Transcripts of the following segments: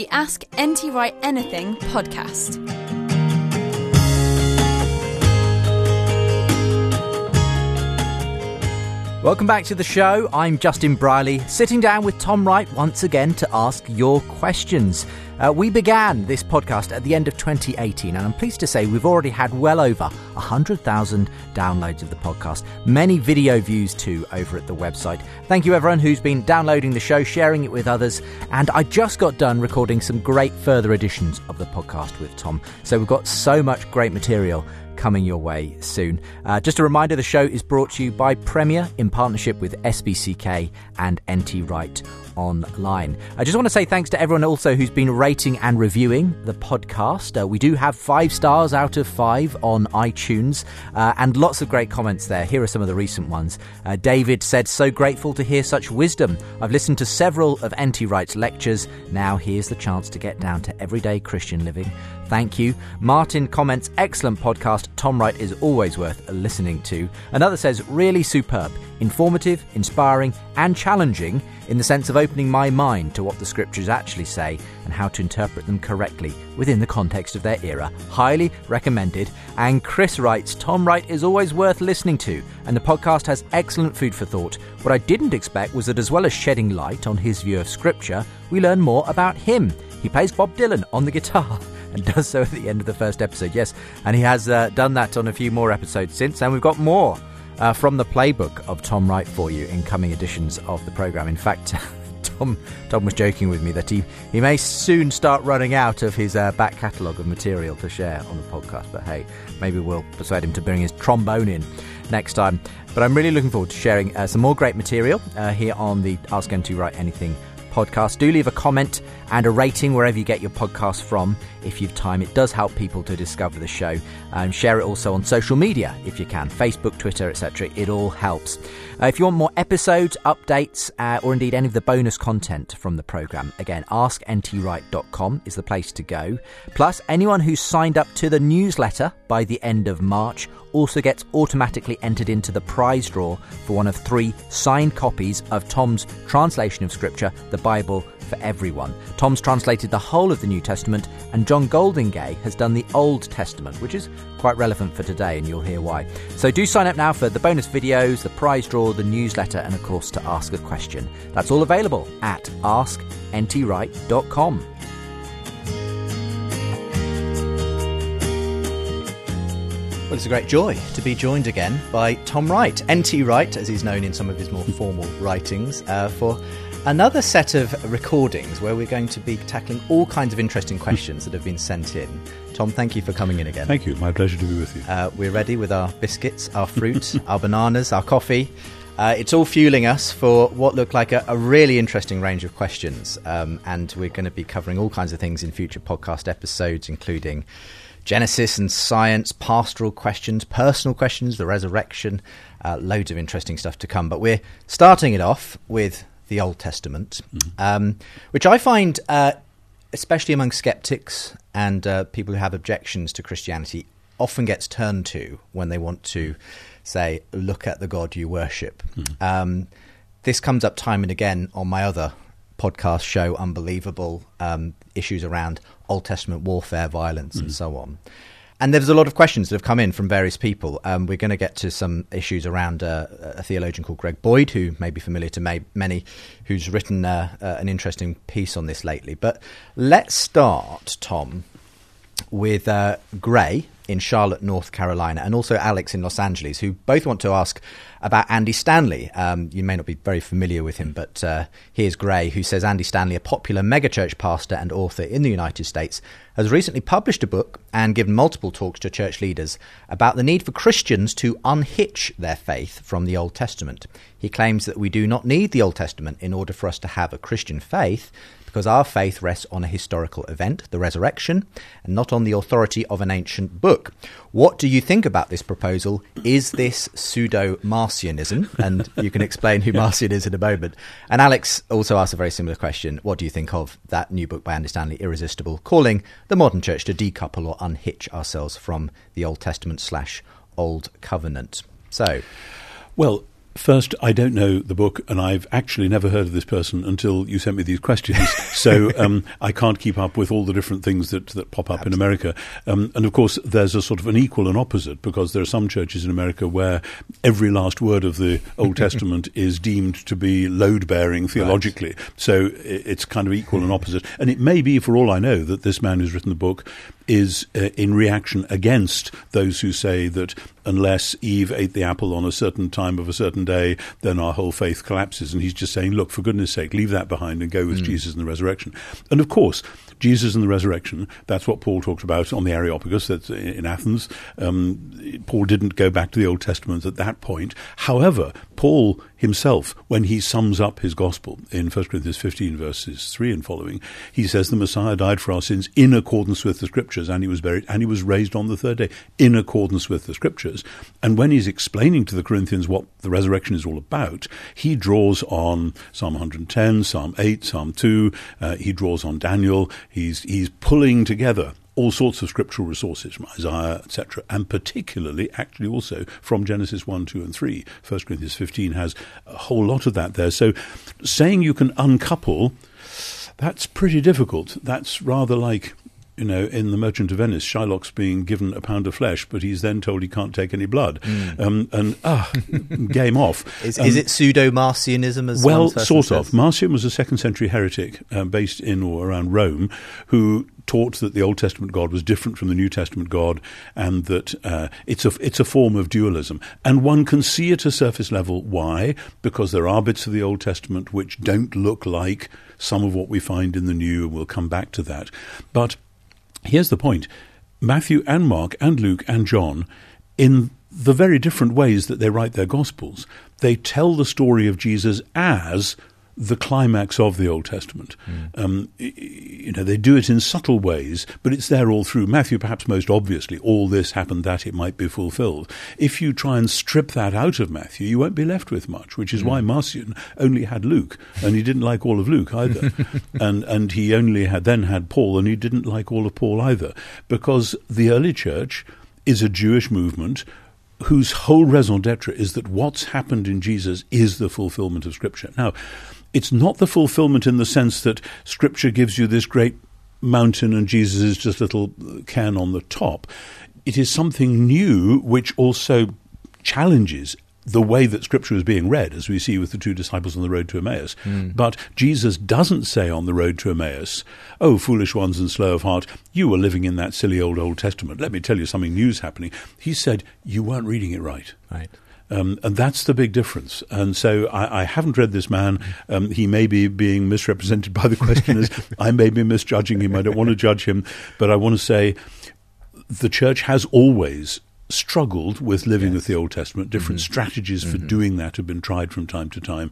The Ask NT Wright Anything podcast. Welcome back to the show. I'm Justin Brierley, sitting down with Tom Wright once again to ask your questions. Uh, we began this podcast at the end of 2018, and I'm pleased to say we've already had well over 100,000 downloads of the podcast, many video views too over at the website. Thank you, everyone who's been downloading the show, sharing it with others, and I just got done recording some great further editions of the podcast with Tom. So we've got so much great material coming your way soon. Uh, just a reminder the show is brought to you by Premier in partnership with SPCK and NT Wright online. I just want to say thanks to everyone also who's been rating and reviewing the podcast. Uh, we do have five stars out of five on iTunes uh, and lots of great comments there. Here are some of the recent ones. Uh, David said, So grateful to hear such wisdom. I've listened to several of NT Wright's lectures. Now here's the chance to get down to everyday Christian living. Thank you. Martin comments, excellent podcast. Tom Wright is always worth listening to. Another says, really superb, informative, inspiring, and challenging in the sense of opening my mind to what the scriptures actually say and how to interpret them correctly within the context of their era. Highly recommended. And Chris writes, Tom Wright is always worth listening to, and the podcast has excellent food for thought. What I didn't expect was that as well as shedding light on his view of scripture, we learn more about him. He plays Bob Dylan on the guitar and does so at the end of the first episode. Yes, and he has uh, done that on a few more episodes since, and we've got more uh, from the playbook of Tom Wright for you in coming editions of the programme. In fact, Tom, Tom was joking with me that he, he may soon start running out of his uh, back catalogue of material to share on the podcast, but hey, maybe we'll persuade him to bring his trombone in next time. But I'm really looking forward to sharing uh, some more great material uh, here on the Ask NT Wright Anything podcast. Do leave a comment and a rating wherever you get your podcast from if you've time. It does help people to discover the show. And share it also on social media if you can Facebook, Twitter, etc. It all helps. Uh, if you want more episodes, updates, uh, or indeed any of the bonus content from the programme, again, askntwright.com is the place to go. Plus, anyone who's signed up to the newsletter by the end of March also gets automatically entered into the prize draw for one of three signed copies of Tom's translation of Scripture, the Bible for Everyone. Tom's translated the whole of the New Testament, and John Goldingay has done the Old Testament, which is quite relevant for today, and you'll hear why. So do sign up now for the bonus videos, the prize draw, the newsletter, and of course to ask a question. That's all available at askntwright.com. Well, it's a great joy to be joined again by Tom Wright, NT Wright, as he's known in some of his more formal writings, uh, for another set of recordings where we're going to be tackling all kinds of interesting questions that have been sent in. Tom, thank you for coming in again. Thank you. My pleasure to be with you. Uh, we're ready with our biscuits, our fruit, our bananas, our coffee. Uh, it's all fueling us for what look like a, a really interesting range of questions. Um, and we're going to be covering all kinds of things in future podcast episodes, including Genesis and science, pastoral questions, personal questions, the resurrection, uh, loads of interesting stuff to come. But we're starting it off with the Old Testament, um, which I find, uh, especially among skeptics and uh, people who have objections to Christianity, often gets turned to when they want to say, look at the God you worship. Um, this comes up time and again on my other podcast show, Unbelievable, um, issues around Old Testament warfare, violence, and so on. and there's a lot of questions that have come in from various people. Um, we're going to get to some issues around uh, a theologian called Greg Boyd, who may be familiar to may- many, who's written uh, uh, an interesting piece on this lately. But let's start, Tom, with uh, Gray in Charlotte, North Carolina, and also Alex in Los Angeles, who both want to ask about Andy Stanley. Um, you may not be very familiar with him, but uh, here's Gray, who says Andy Stanley, a popular megachurch pastor and author in the United States, has recently published a book and given multiple talks to church leaders about the need for Christians to unhitch their faith from the Old Testament. He claims that we do not need the Old Testament in order for us to have a Christian faith, because our faith rests on a historical event, the resurrection, and not on the authority of an ancient book. What do you think about this proposal? Is this pseudo Marcionism? And you can explain who Marcion is in a moment. And Alex also asked a very similar question. What do you think of that new book by Andy Stanley, Irresistible, calling the modern church to decouple or unhitch ourselves from the Old Testament slash Old Covenant? So. Well, First, I don't know the book, and I've actually never heard of this person until you sent me these questions. so um, I can't keep up with all the different things that, that pop up Absolutely. in America. Um, and of course, there's a sort of an equal and opposite because there are some churches in America where every last word of the Old Testament is deemed to be load bearing theologically. Right. So it's kind of equal and opposite. And it may be, for all I know, that this man who's written the book is uh, in reaction against those who say that unless Eve ate the apple on a certain time of a certain day, then our whole faith collapses. And he's just saying, look, for goodness sake, leave that behind and go with mm. Jesus and the resurrection. And of course, Jesus and the resurrection, that's what Paul talked about on the Areopagus that's in Athens. Um, Paul didn't go back to the Old Testament at that point. However, Paul himself, when he sums up his gospel in 1 Corinthians 15, verses 3 and following, he says the Messiah died for our sins in accordance with the scriptures, and he was buried, and he was raised on the third day in accordance with the scriptures. And when he's explaining to the Corinthians what the resurrection is all about, he draws on Psalm 110, Psalm 8, Psalm 2, uh, he draws on Daniel, he's, he's pulling together all sorts of scriptural resources from Isaiah, etc., and particularly, actually, also from Genesis 1, 2, and 3. 1 Corinthians 15 has a whole lot of that there. So saying you can uncouple, that's pretty difficult. That's rather like you know, in The Merchant of Venice, Shylock's being given a pound of flesh, but he's then told he can't take any blood. Mm. Um, and, ah, game off. Is, um, is it pseudo Marcionism as well? Well, sort says? of. Marcion was a second century heretic uh, based in or around Rome who taught that the Old Testament God was different from the New Testament God, and that uh, it's a it's a form of dualism. And one can see at a surface level why, because there are bits of the Old Testament which don't look like some of what we find in the New, and we'll come back to that. But Here's the point. Matthew and Mark and Luke and John, in the very different ways that they write their Gospels, they tell the story of Jesus as the climax of the Old Testament. Mm. Um, you know, they do it in subtle ways, but it's there all through. Matthew, perhaps most obviously, all this happened that it might be fulfilled. If you try and strip that out of Matthew, you won't be left with much, which is mm. why Marcion only had Luke, and he didn't like all of Luke either. and, and he only had then had Paul, and he didn't like all of Paul either, because the early church is a Jewish movement whose whole raison d'etre is that what's happened in Jesus is the fulfillment of Scripture. Now, it's not the fulfillment in the sense that Scripture gives you this great mountain and Jesus is just a little can on the top. It is something new which also challenges the way that Scripture is being read, as we see with the two disciples on the road to Emmaus. Mm. But Jesus doesn't say on the road to Emmaus, Oh, foolish ones and slow of heart, you were living in that silly old Old Testament. Let me tell you something new's happening. He said, You weren't reading it right. Right. Um, and that's the big difference. And so I, I haven't read this man. Um, he may be being misrepresented by the questioners. I may be misjudging him. I don't want to judge him. But I want to say the church has always struggled with living yes. with the Old Testament. Different mm-hmm. strategies for mm-hmm. doing that have been tried from time to time.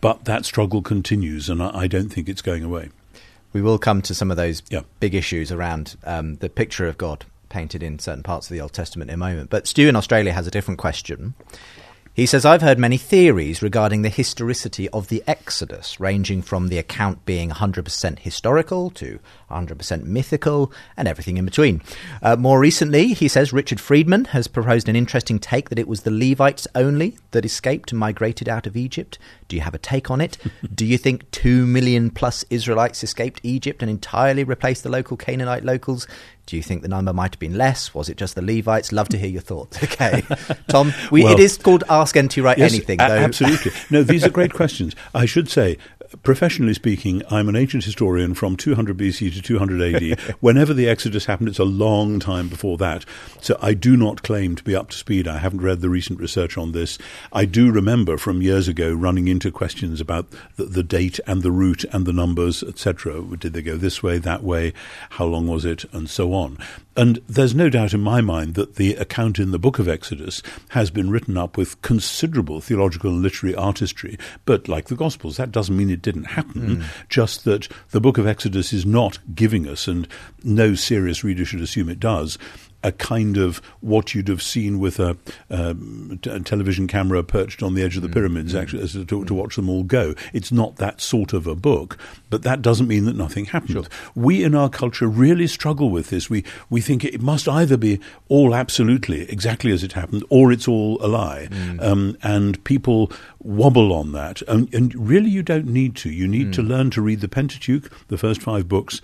But that struggle continues, and I, I don't think it's going away. We will come to some of those yeah. big issues around um, the picture of God painted in certain parts of the Old Testament in a moment. But Stu in Australia has a different question. He says, I've heard many theories regarding the historicity of the Exodus, ranging from the account being 100% historical to 100% mythical and everything in between. Uh, more recently, he says Richard Friedman has proposed an interesting take that it was the Levites only that escaped and migrated out of Egypt. Do you have a take on it? Do you think 2 million plus Israelites escaped Egypt and entirely replaced the local Canaanite locals? Do you think the number might have been less? Was it just the Levites? Love to hear your thoughts. Okay, Tom, we, Well- it is called Ask NT Wright Yes, Anything, though. absolutely. No, these are great questions. I should say, professionally speaking, I'm an ancient historian from 200 BC to 200 AD. Whenever the Exodus happened, it's a long time before that. So I do not claim to be up to speed. I haven't read the recent research on this. I do remember from years ago running into questions about the, the date and the route and the numbers, etc. Did they go this way, that way? How long was it, and so on. And there's no doubt in my mind that the account in the book of Exodus has been written up with considerable theological and literary artistry. But like the Gospels, that doesn't mean it didn't happen, hmm. just that the book of Exodus is not giving us, and no serious reader should assume it does, a kind of what you'd have seen with a, um, t- a television camera perched on the edge of the pyramids, actually, as to, to watch them all go. It's not that sort of a book, but that doesn't mean that nothing happened. We in our culture really struggle with this. We we think it must either be all absolutely exactly as it happened, or it's all a lie, um, and people wobble on that. And, and really, you don't need to. You need to learn to read the Pentateuch, the first five books,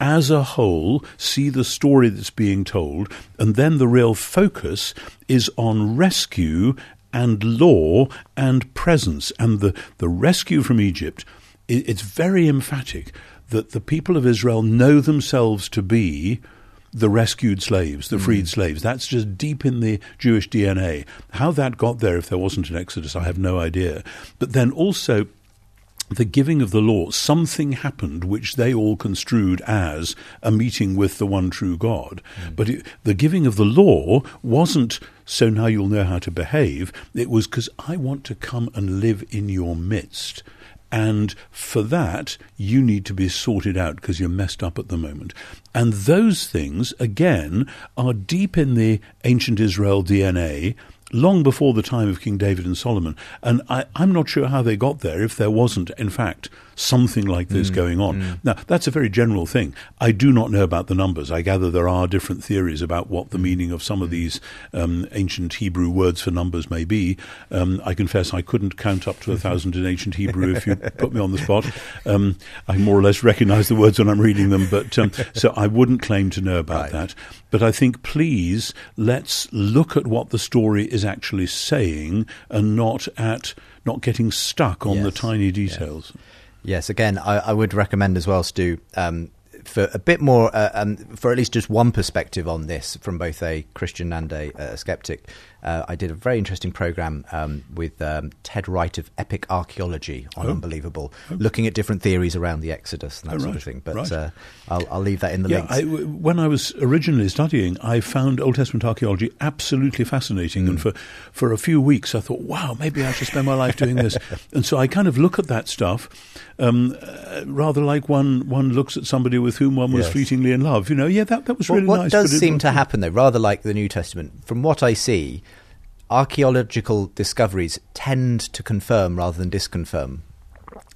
as a whole, see the story that's being told, and then the real focus is on rescue and law and presence. And the, the rescue from Egypt, i it's very emphatic that the people of Israel know themselves to be the rescued slaves, the freed mm. slaves. That's just deep in the Jewish DNA. How that got there, if there wasn't an Exodus, I have no idea. But then also, the giving of the law, something happened which they all construed as a meeting with the one true God. Mm. But it, the giving of the law wasn't so now you'll know how to behave. It was because I want to come and live in your midst. And for that, you need to be sorted out because you're messed up at the moment. And those things, again, are deep in the ancient Israel DNA long before the time of King David and Solomon. And I, I'm not sure how they got there if there wasn't, in fact, something like this going on. Now, that's a very general thing. I do not know about the numbers. I gather there are different theories about what the meaning of some of these um, ancient Hebrew words for numbers may be. Um, I confess I couldn't count up to a thousand in ancient Hebrew if you put me on the spot. Um, I more or less recognize the words when I'm reading them, but um, so I wouldn't claim to know about Right. that. But I think, please, let's look at what the story is actually saying and not at not getting stuck on the tiny details. Yes, again, I, I would recommend as well, Stu, um, for a bit more, uh, um, for at least just one perspective on this from both a Christian and a, a skeptic. Uh, I did a very interesting program um, with um, Ted Wright of Epic Archaeology on Oh. Unbelievable, looking at different theories around the Exodus and that Oh, sort right, of thing. But right. uh, I'll, I'll leave that in the Yeah, links. I, when I was originally studying, I found Old Testament archaeology absolutely fascinating, Mm. and for for a few weeks, I thought, "Wow, maybe I should spend my life doing this." and so I kind of look at that stuff, um, uh, rather like one one looks at somebody with whom one was Yes. fleetingly in love. You know, yeah, that that was What- really what nice. does seem to happen, though, rather like the New Testament, from what I see, archaeological discoveries tend to confirm rather than disconfirm.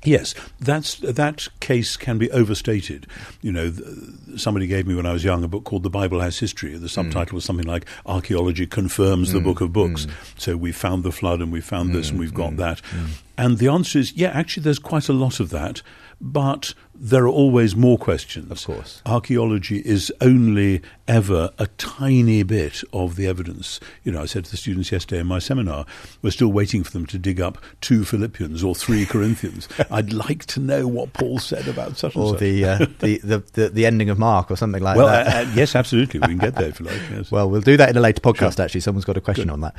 Yes, that's that case can be overstated. You know, th- somebody gave me when I was young a book called "The Bible Has History." The hmm. subtitle was something like "Archaeology confirms the hmm. Book of Books." Hmm. So we found the flood, and we found this, and we've got that. And the answer is, yeah, actually, there's quite a lot of that, but there are always more questions. Of course. archaeology is only ever a tiny bit of the evidence. You know, I said to the students yesterday in my seminar, we're still waiting for them to dig up two Philippians or three Corinthians. I'd like to know what Paul said about such and Or such. the, uh, the, the, the, the ending of Mark or something like well, that. uh, uh, yes, absolutely. We can get there if you like. Yes. Well, we'll do that in a later podcast. Sure. Actually, someone's got a question Good. on that.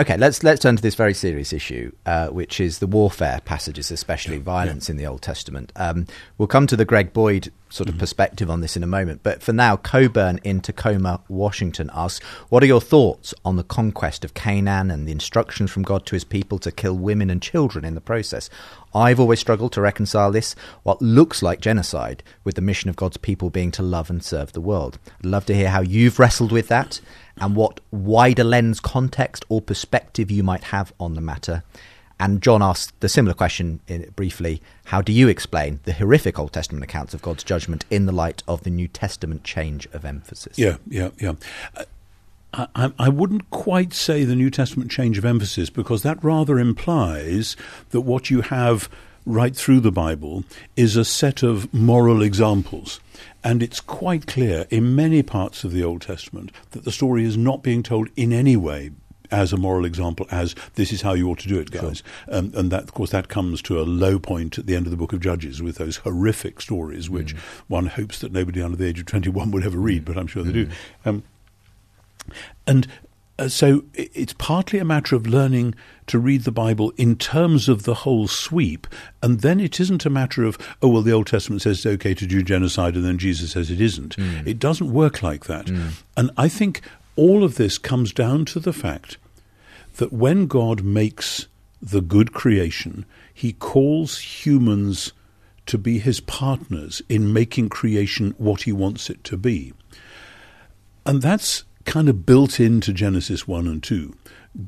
Okay, let's let's turn to this very serious issue, uh, which is the warfare passages, especially violence in the Old Testament. Um, we'll come to the Greg Boyd sort Mm-hmm. of perspective on this in a moment, but for now, Coburn in Tacoma, Washington asks, "What are your thoughts on the conquest of Canaan and the instructions from God to His people to kill women and children in the process?" I've always struggled to reconcile this, what looks like genocide, with the mission of God's people being to love and serve the world. I'd love to hear how you've wrestled with that and what wider lens, context, or perspective you might have on the matter. And John asked the similar question in, briefly How do you explain the horrific Old Testament accounts of God's judgment in the light of the New Testament change of emphasis? Yeah, yeah, yeah. I, I wouldn't quite say the New Testament change of emphasis because that rather implies that what you have right through the Bible is a set of moral examples. And it's quite clear in many parts of the Old Testament that the story is not being told in any way as a moral example, as this is how you ought to do it, guys. Sure. Um, and that, of course, that comes to a low point at the end of the book of Judges with those horrific stories, which mm. one hopes that nobody under the age of 21 would ever read, but I'm sure they do. Mm. Um, and uh, so it's partly a matter of learning to read the Bible in terms of the whole sweep, and then it isn't a matter of, oh, well, the Old Testament says it's okay to do genocide, and then Jesus says it isn't. Mm. It doesn't work like that. Mm. And I think all of this comes down to the fact that when God makes the good creation, he calls humans to be his partners in making creation what he wants it to be. And that's kind of built into Genesis 1 and 2.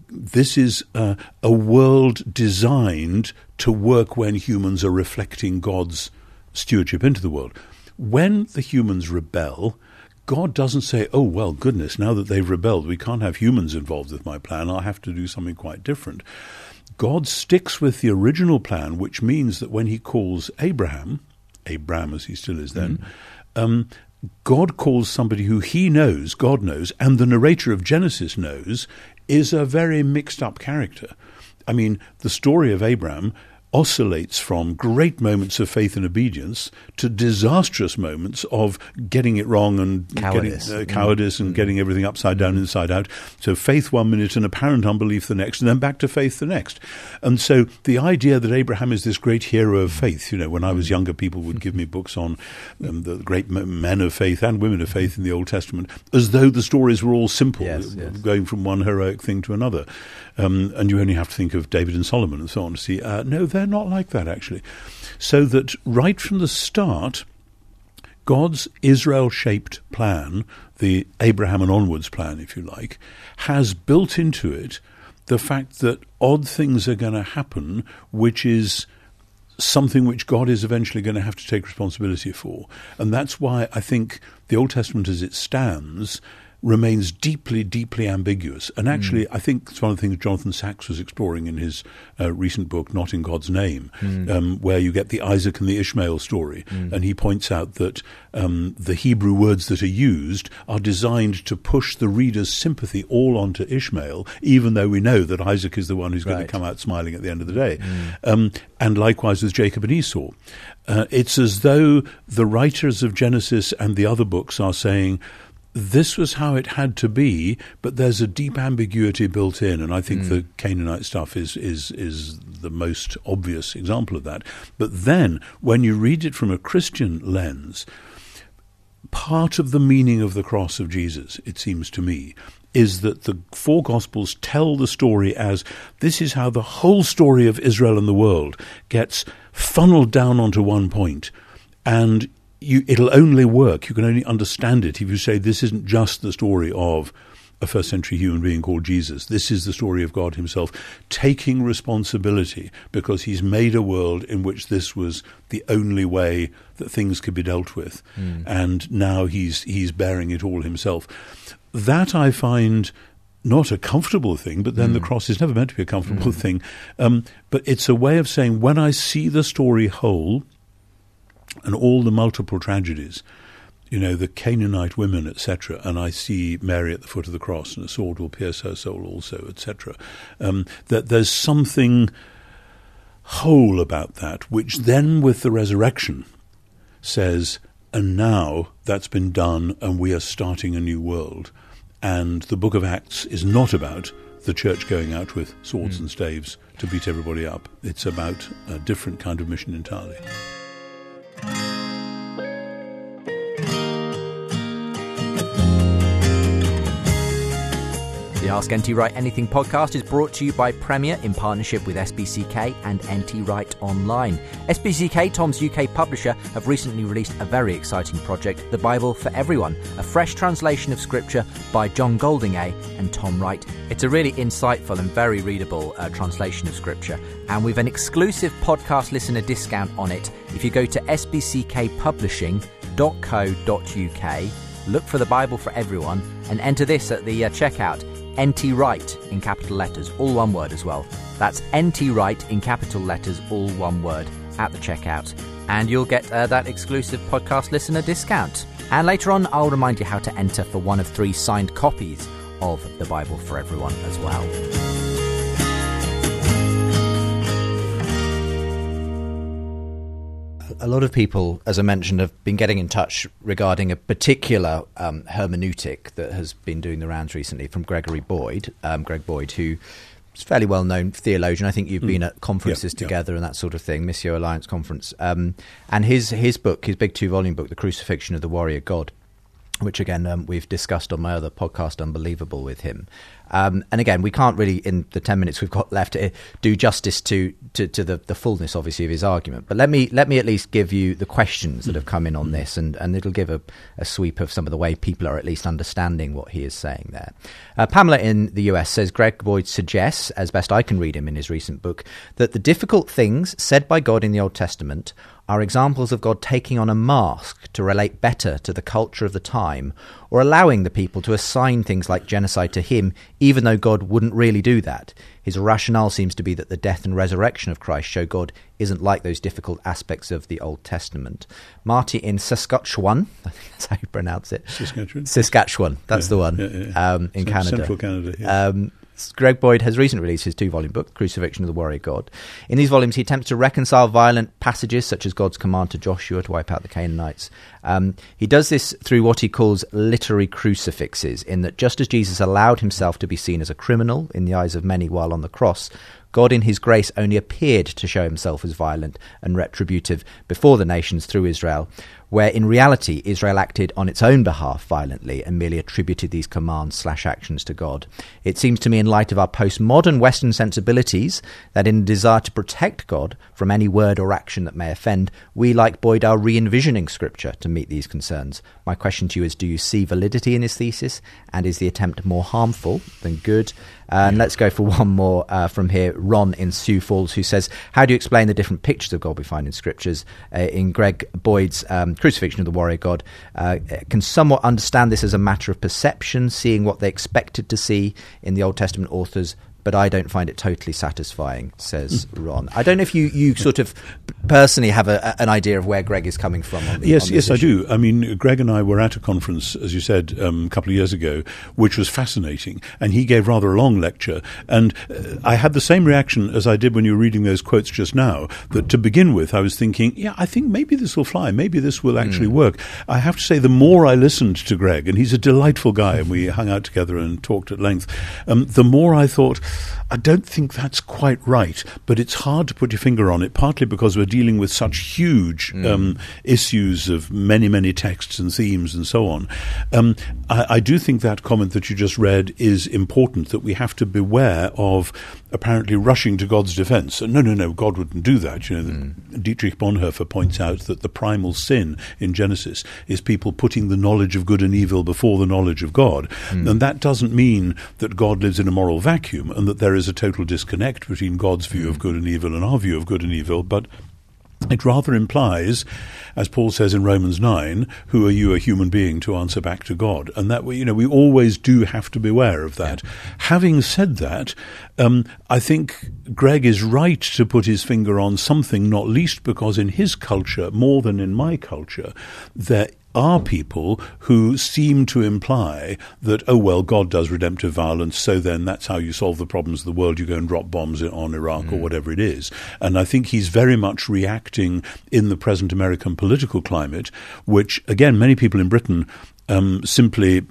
This is uh, a world designed to work when humans are reflecting God's stewardship into the world. When the humans rebel, God doesn't say, oh, well, goodness, now that they've rebelled, we can't have humans involved with my plan. I'll have to do something quite different. God sticks with the original plan, which means that when he calls Abraham, Abraham as he still is then, mm-hmm. um, God calls somebody who he knows, God knows, and the narrator of Genesis knows, is a very mixed up character. I mean, the story of Abraham oscillates from great moments of faith and obedience to disastrous moments of getting it wrong and cowardice, getting, uh, cowardice mm. and mm. getting everything upside down, inside out. So faith one minute and apparent unbelief the next, and then back to faith the next. And so the idea that Abraham is this great hero of faith, you know, when I was younger, people would give me books on um, the great men of faith and women of faith in the Old Testament, as though the stories were all simple, yes, yes. going from one heroic thing to another. Um, and you only have to think of David and Solomon and so on to see, uh, no, they're not like that actually. So that right from the start, God's Israel shaped plan, the Abraham and onwards plan, if you like, has built into it the fact that odd things are going to happen, which is something which God is eventually going to have to take responsibility for. And that's why I think the Old Testament as it stands remains deeply, deeply ambiguous. And actually, mm. I think it's one of the things Jonathan Sacks was exploring in his uh, recent book, Not in God's Name, mm. um, where you get the Isaac and the Ishmael story. Mm. And he points out that um, the Hebrew words that are used are designed to push the reader's sympathy all onto Ishmael, even though we know that Isaac is the one who's right. going to come out smiling at the end of the day. Mm. Um, and likewise with Jacob and Esau. Uh, it's as though the writers of Genesis and the other books are saying, this was how it had to be, but there's a deep ambiguity built in, and I think mm. the Canaanite stuff is is is the most obvious example of that. But then, when you read it from a Christian lens, part of the meaning of the cross of Jesus, it seems to me, is that the four Gospels tell the story as this is how the whole story of Israel and the world gets funneled down onto one point, and you, it'll only work. You can only understand it if you say this isn't just the story of a first century human being called Jesus. This is the story of God Himself taking responsibility because He's made a world in which this was the only way that things could be dealt with, mm. and now He's He's bearing it all Himself. That I find not a comfortable thing, but then mm. the cross is never meant to be a comfortable mm. thing. Um, but it's a way of saying when I see the story whole, and all the multiple tragedies, you know, the Canaanite women, etc., and I see Mary at the foot of the cross, and a sword will pierce her soul also, etc., um, that there's something whole about that, which then, with the resurrection, says, and now that's been done, and we are starting a new world. And the book of Acts is not about the church going out with swords mm. and staves to beat everybody up. It's about a different kind of mission entirely. Ask NT Wright Anything podcast is brought to you by Premier in partnership with SPCK and NT Wright Online. SPCK, Tom's UK publisher, have recently released a very exciting project, The Bible for Everyone, a fresh translation of Scripture by John Goldingay and Tom Wright. It's a really insightful and very readable uh, translation of Scripture, and we've an exclusive podcast listener discount on it. If you go to spckpublishing.co.uk, look for The Bible for Everyone, and enter this at the uh, checkout NT Wright in capital letters, all one word as well. That's NT Wright in capital letters, all one word. at the checkout, and you'll get uh, that exclusive podcast listener discount. And later on, I'll remind you how to enter for one of three signed copies of the Bible for everyone as well. A lot of people, as I mentioned, have been getting in touch regarding a particular um, hermeneutic that has been doing the rounds recently from Gregory Boyd, um, Greg Boyd, who is a fairly well known theologian. I think you've mm. been at conferences yeah, together yeah. and that sort of thing, Missio Alliance conference. Um, and his his book, his big two volume book, The Crucifixion of the Warrior God, which again um, we've discussed on my other podcast, Unbelievable, with him. Um, and again, we can't really, in the ten minutes we've got left, uh, do justice to, to, to the, the, fullness, obviously, of his argument. But let me let me at least give you the questions that have come in on this, and, and it'll give a, a sweep of some of the way people are at least understanding what he is saying there. Uh, Pamela in the US says Greg Boyd suggests, as best I can read him in his recent book, that the difficult things said by God in the Old Testament are examples of God taking on a mask to relate better to the culture of the time, or allowing the people to assign things like genocide to him, even though God wouldn't really do that. His rationale seems to be that the death and resurrection of Christ show God isn't like those difficult aspects of the Old Testament. Marty in Saskatchewan, I think that's how you pronounce it. Saskatchewan? Saskatchewan, that's yeah, the one, yeah, yeah. Um, in Canada. Central Canada, um, Greg Boyd has recently released his two volume book, Crucifixion of the Warrior God. In these volumes, he attempts to reconcile violent passages such as God's command to Joshua to wipe out the Canaanites. Um, he does this through what he calls literary crucifixes, in that just as Jesus allowed himself to be seen as a criminal in the eyes of many while on the cross, God in his grace only appeared to show himself as violent and retributive before the nations through Israel, where in reality Israel acted on its own behalf violently and merely attributed these commands slash actions to God. It seems to me, in light of our postmodern Western sensibilities, that in a desire to protect God from any word or action that may offend, we, like Boyd, are re envisioning Scripture to meet these concerns. My question to you is do you see validity in his thesis, and is the attempt more harmful than good? And let's go for one more uh, from here. Ron in Sioux Falls, who says, How do you explain the different pictures of God we find in scriptures? Uh, in Greg Boyd's um, Crucifixion of the Warrior God, uh, can somewhat understand this as a matter of perception, seeing what they expected to see in the Old Testament authors but I don't find it totally satisfying, says Ron. I don't know if you, you sort of personally have a, an idea of where Greg is coming from. The, yes, yes, issue. I do. I mean, Greg and I were at a conference, as you said, um, a couple of years ago, which was fascinating, and he gave rather a long lecture. And uh, I had the same reaction as I did when you were reading those quotes just now. That to begin with, I was thinking, yeah, I think maybe this will fly, maybe this will actually mm. work. I have to say, the more I listened to Greg, and he's a delightful guy, and we hung out together and talked at length, um, the more I thought, I don't think that's quite right, but it's hard to put your finger on it, partly because we're dealing with such huge mm. um, issues of many, many texts and themes and so on. Um, I, I, do think that comment that you just read is important, that we have to beware of apparently rushing to God's defense. No, no, no, God wouldn't do that. You know, mm. Dietrich Bonhoeffer points out that the primal sin in Genesis is people putting the knowledge of good and evil before the knowledge of God. Mm. And that doesn't mean that God lives in a moral vacuum and that there is a total disconnect between God's view of good and evil and our view of good and evil, but it rather implies, as Paul says in Romans 9, who are you, a human being, to answer back to God? And that, you know, we always do have to beware of that. Yeah. Having said that, um, I think Greg is right to put his finger on something, not least because in his culture, more than in my culture, there are people who seem to imply that, oh, well, God does redemptive violence, so then that's how you solve the problems of the world. You go and drop bombs on Iraq mm. or whatever it is. And I think he's very much reacting in the present American political climate, which, again, many people in Britain um, simply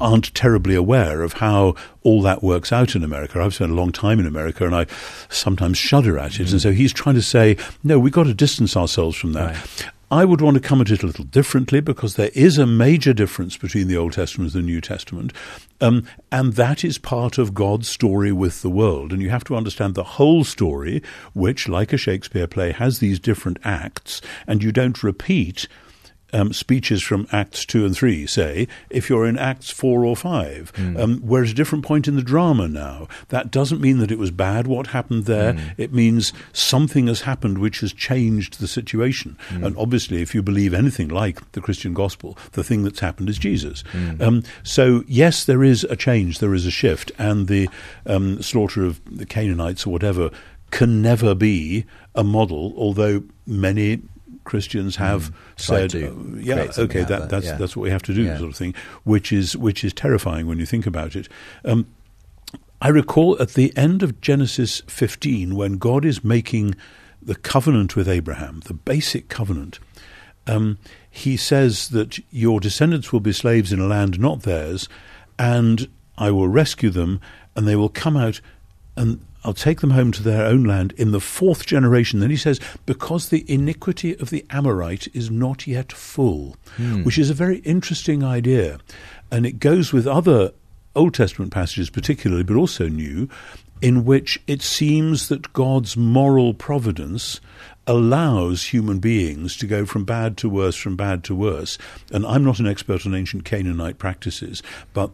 aren't terribly aware of how all that works out in America. I've spent a long time in America and I sometimes shudder at it. Mm. And so he's trying to say, no, we've got to distance ourselves from that. Right. I would want to come at it a little differently because there is a major difference between the Old Testament and the New Testament. Um, and that is part of God's story with the world. And you have to understand the whole story, which, like a Shakespeare play, has these different acts, and you don't repeat um, speeches from Acts 2 and 3, say, if you're in Acts 4 or 5. Mm. Um, we're at a different point in the drama now. That doesn't mean that it was bad what happened there. Mm. It means something has happened which has changed the situation. Mm. And obviously, if you believe anything like the Christian gospel, the thing that's happened is Jesus. Hmm. Um, so, yes, there is a change, there is a shift, and the um, slaughter of the Canaanites or whatever can never be a model, although many Christians have Tried said, uh, "Yeah, okay, out that, of that, that's yeah. that's what we have to do," Yeah. sort of thing, which is which is terrifying when you think about it. Um, I recall at the end of Genesis 15, when God is making the covenant with Abraham, the basic covenant, um, he says that your descendants will be slaves in a land not theirs, and I will rescue them, and they will come out, and I'll take them home to their own land in the fourth generation. Then he says, because the iniquity of the Amorite is not yet full, hmm. which is a very interesting idea. And it goes with other Old Testament passages, particularly, but also New, in which it seems that God's moral providence allows human beings to go from bad to worse, from bad to worse. And I'm not an expert on ancient Canaanite practices, but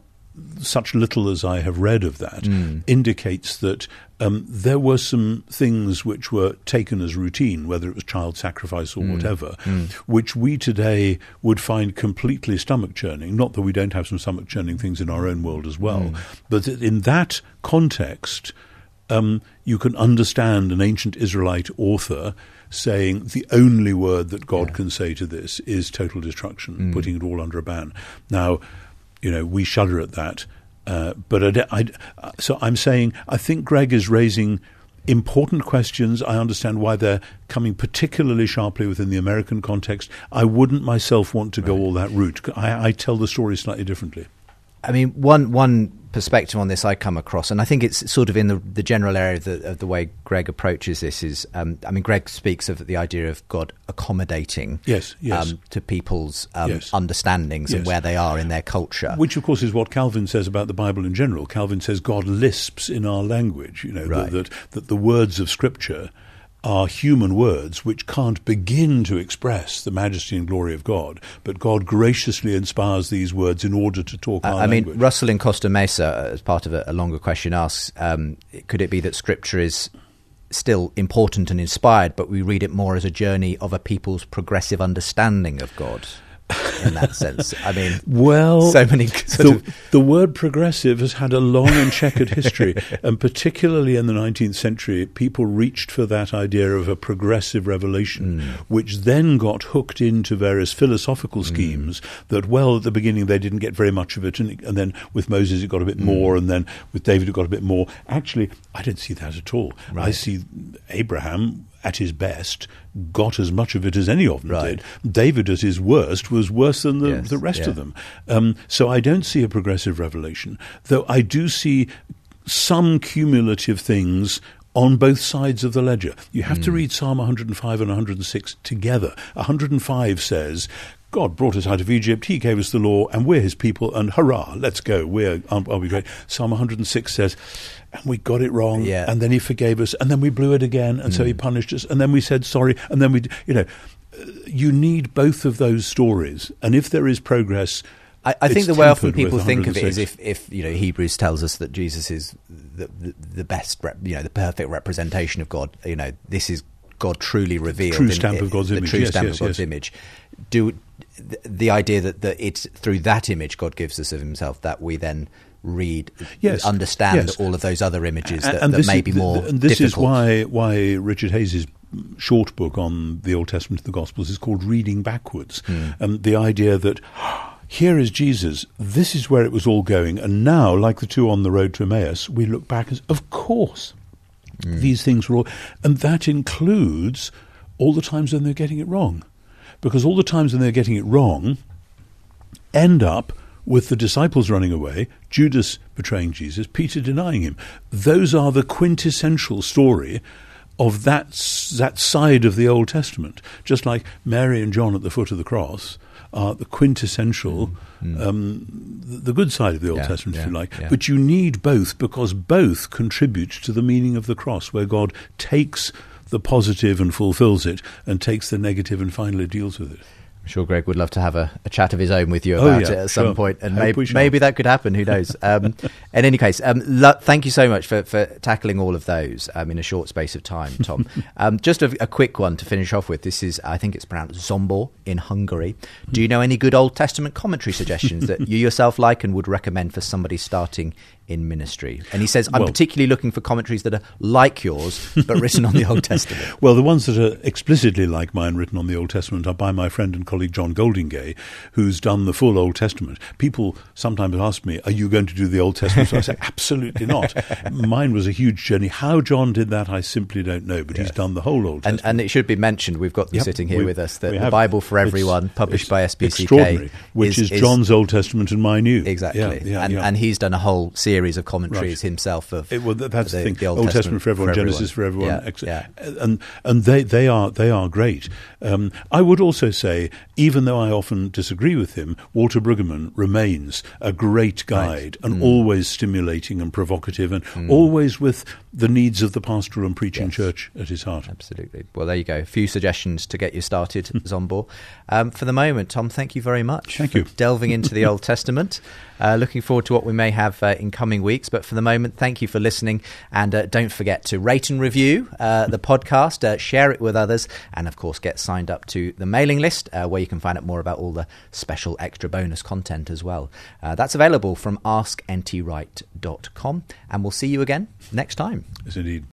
such little as I have read of that hmm. indicates that um, there were some things which were taken as routine, whether it was child sacrifice or hmm. whatever, hmm. which we today would find completely stomach churning. Not that we don't have some stomach churning things in our own world as well, but that in that context, um, you can understand an ancient Israelite author saying the only word that God can say to this is total destruction, putting it all under a ban. Now, you know, we shudder at that. Uh, but I, I so I'm saying I think Greg is raising important questions. I understand why they're coming particularly sharply within the American context. I wouldn't myself want to go all that route. I, I tell the story slightly differently. I mean, one one perspective on this I come across, and I think it's sort of in the the general area of the, of the way Greg approaches this is. Um, I mean, Greg speaks of the idea of God accommodating, Yes, yes. Um, to people's um, Yes. understandings and where they are in their culture. Which, of course, is what Calvin says about the Bible in general. Calvin says God lisps in our language. You know Right. that, that that the words of Scripture are human words which can't begin to express the majesty and glory of God, but God graciously inspires these words in order to talk I our I mean, language. Russell in Costa Mesa, uh, as part of a, a longer question, asks um, Could it be that scripture is still important and inspired, but we read it more as a journey of a people's progressive understanding of God in that sense? I mean, Well, so many the, the word progressive has had a long and checkered history, and particularly in the 19th century, people reached for that idea of a progressive revelation, Hmm. which then got hooked into various philosophical Hmm. schemes that, well, at the beginning they didn't get very much of it, and, and then with Moses it got a bit more, and then with David it got a bit more. Actually, I don't see that at all. I see Abraham. At his best, got as much of it as any of them Right. did. David, at his worst, was worse than the, Yes, the rest yeah. of them. Um, so I don't see a progressive revelation, though I do see some cumulative things on both sides of the ledger. You have Hmm. to read Psalm 105 and 106 together. 105 says, God brought us out of Egypt, He gave us the law, and we're His people, and hurrah, let's go. We're, aren't, are we great? Psalm 106 says, and we got it wrong, Yeah. and then He forgave us, and then we blew it again, and so He mm. punished us, and then we said sorry, and then we, you know, you need both of those stories, and if there is progress, I, I think the way often people think of it is if, if you know Hebrews tells us that Jesus is the, the, the best, rep, you know, the perfect representation of God. You know, this is God truly revealed, true in- stamp of God's the image. true Yes, stamp yes, of God's yes. image. Do the, the idea that, that it's through that image God gives us of Himself that we then read, Yes, understand yes. all of those other images And- that, and that may be th- more And this difficult. is why why Richard Hays' short book on the Old Testament and the Gospels is called Reading Backwards. Hmm. Um, the idea that here is Jesus, this is where it was all going, and now, like the two on the road to Emmaus, we look back as, of course, Hmm. these things were all, and that includes all the times when they're getting it wrong, because all the times when they're getting it wrong end up with the disciples running away, Judas betraying Jesus, Peter denying him. Those are the quintessential story of that that side of the Old Testament. Just like Mary and John at the foot of the cross are the quintessential, um, the, the good side of the Old Mm, Yeah, Testament, if yeah, you like. yeah. But you need both because both contribute to the meaning of the cross, where God takes the positive and fulfills it, and takes the negative and finally deals with it. I'm sure Greg would love to have a, a chat of his own with you Oh, about yeah, it at some sure. point, and maybe, maybe that could happen. Who knows? Um, in any case, um, lo- thank you so much for, for tackling all of those um, in a short space of time, Tom. um, just a, a quick one to finish off with. This is, I think it's pronounced Zombor in Hungary. Do you know any good Old Testament commentary suggestions that you yourself like and would recommend for somebody starting in ministry. And he says, I'm Well- particularly looking for commentaries that are like yours, but written on the Old Testament. Well, the ones that are explicitly like mine, written on the Old Testament, are by my friend and colleague John Goldingay, who's done the full Old Testament. People sometimes ask me, "Are you going to do the Old Testament?" So I say, "Absolutely not." mine was a huge journey. How John did that, I simply don't know. But he's done the whole Old Testament. and it should be mentioned, we've got them Yep, sitting here with us, that the Bible for Everyone, published by SPCK. extraordinary, which is, is John's Old Testament and my new. Exactly. Yeah, yeah, and, yeah. and he's done a whole series of commentaries Right. himself of It, well, that's the, the- thing. the Old, Testament, for everyone, Genesis for everyone, Yeah, yeah. and and they they are they are great. Um, I would also say, even though I often disagree with him, Walter Brueggemann remains a great guide and Mm. always stimulating and provocative, and always with the needs of the pastoral and preaching Yes. church at his heart. Absolutely. Well, there you go. A few suggestions to get you started, Zombor. Um, for the moment, Tom, thank you very much. Thank for you. delving into the Old Testament. Uh, looking forward to what we may have uh, in coming weeks. But for the moment, thank you for listening. And uh, don't forget to rate and review uh, the podcast, uh, share it with others, and of course, get signed up to the mailing list uh, where you can find out more about all the special extra bonus content as well. Uh, that's available from askntwright.com. And we'll see you again next time. Yes, indeed.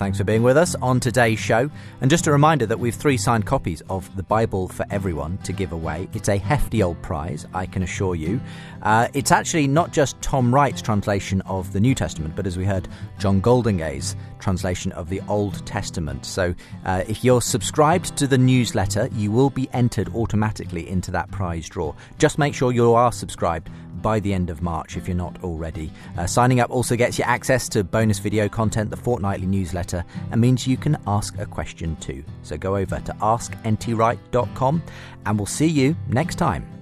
Thanks for being with us on today's show. And just a reminder that we've three signed copies of the Bible for everyone to give away. It's a hefty old prize, I can assure you. Uh, it's actually not just Tom Wright's translation of the New Testament, but as we heard, John Goldingay's translation of the Old Testament. So uh, if you're subscribed to the newsletter, you will be entered automatically into that prize draw. Just make sure you are subscribed by the end of March if you're not already. Uh, signing up also gets you access to bonus video content, the fortnightly newsletter, and means you can ask a question too. So go over to askntwright.com and we'll see you next time.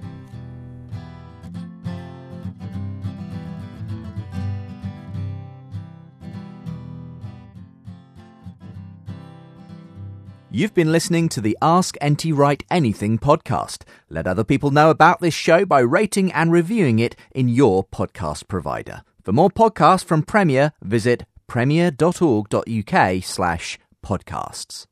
You've been listening to the Ask NT Wright Anything podcast. Let other people know about this show by rating and reviewing it in your podcast provider. For more podcasts from Premier, visit premier.org.uk slash podcasts.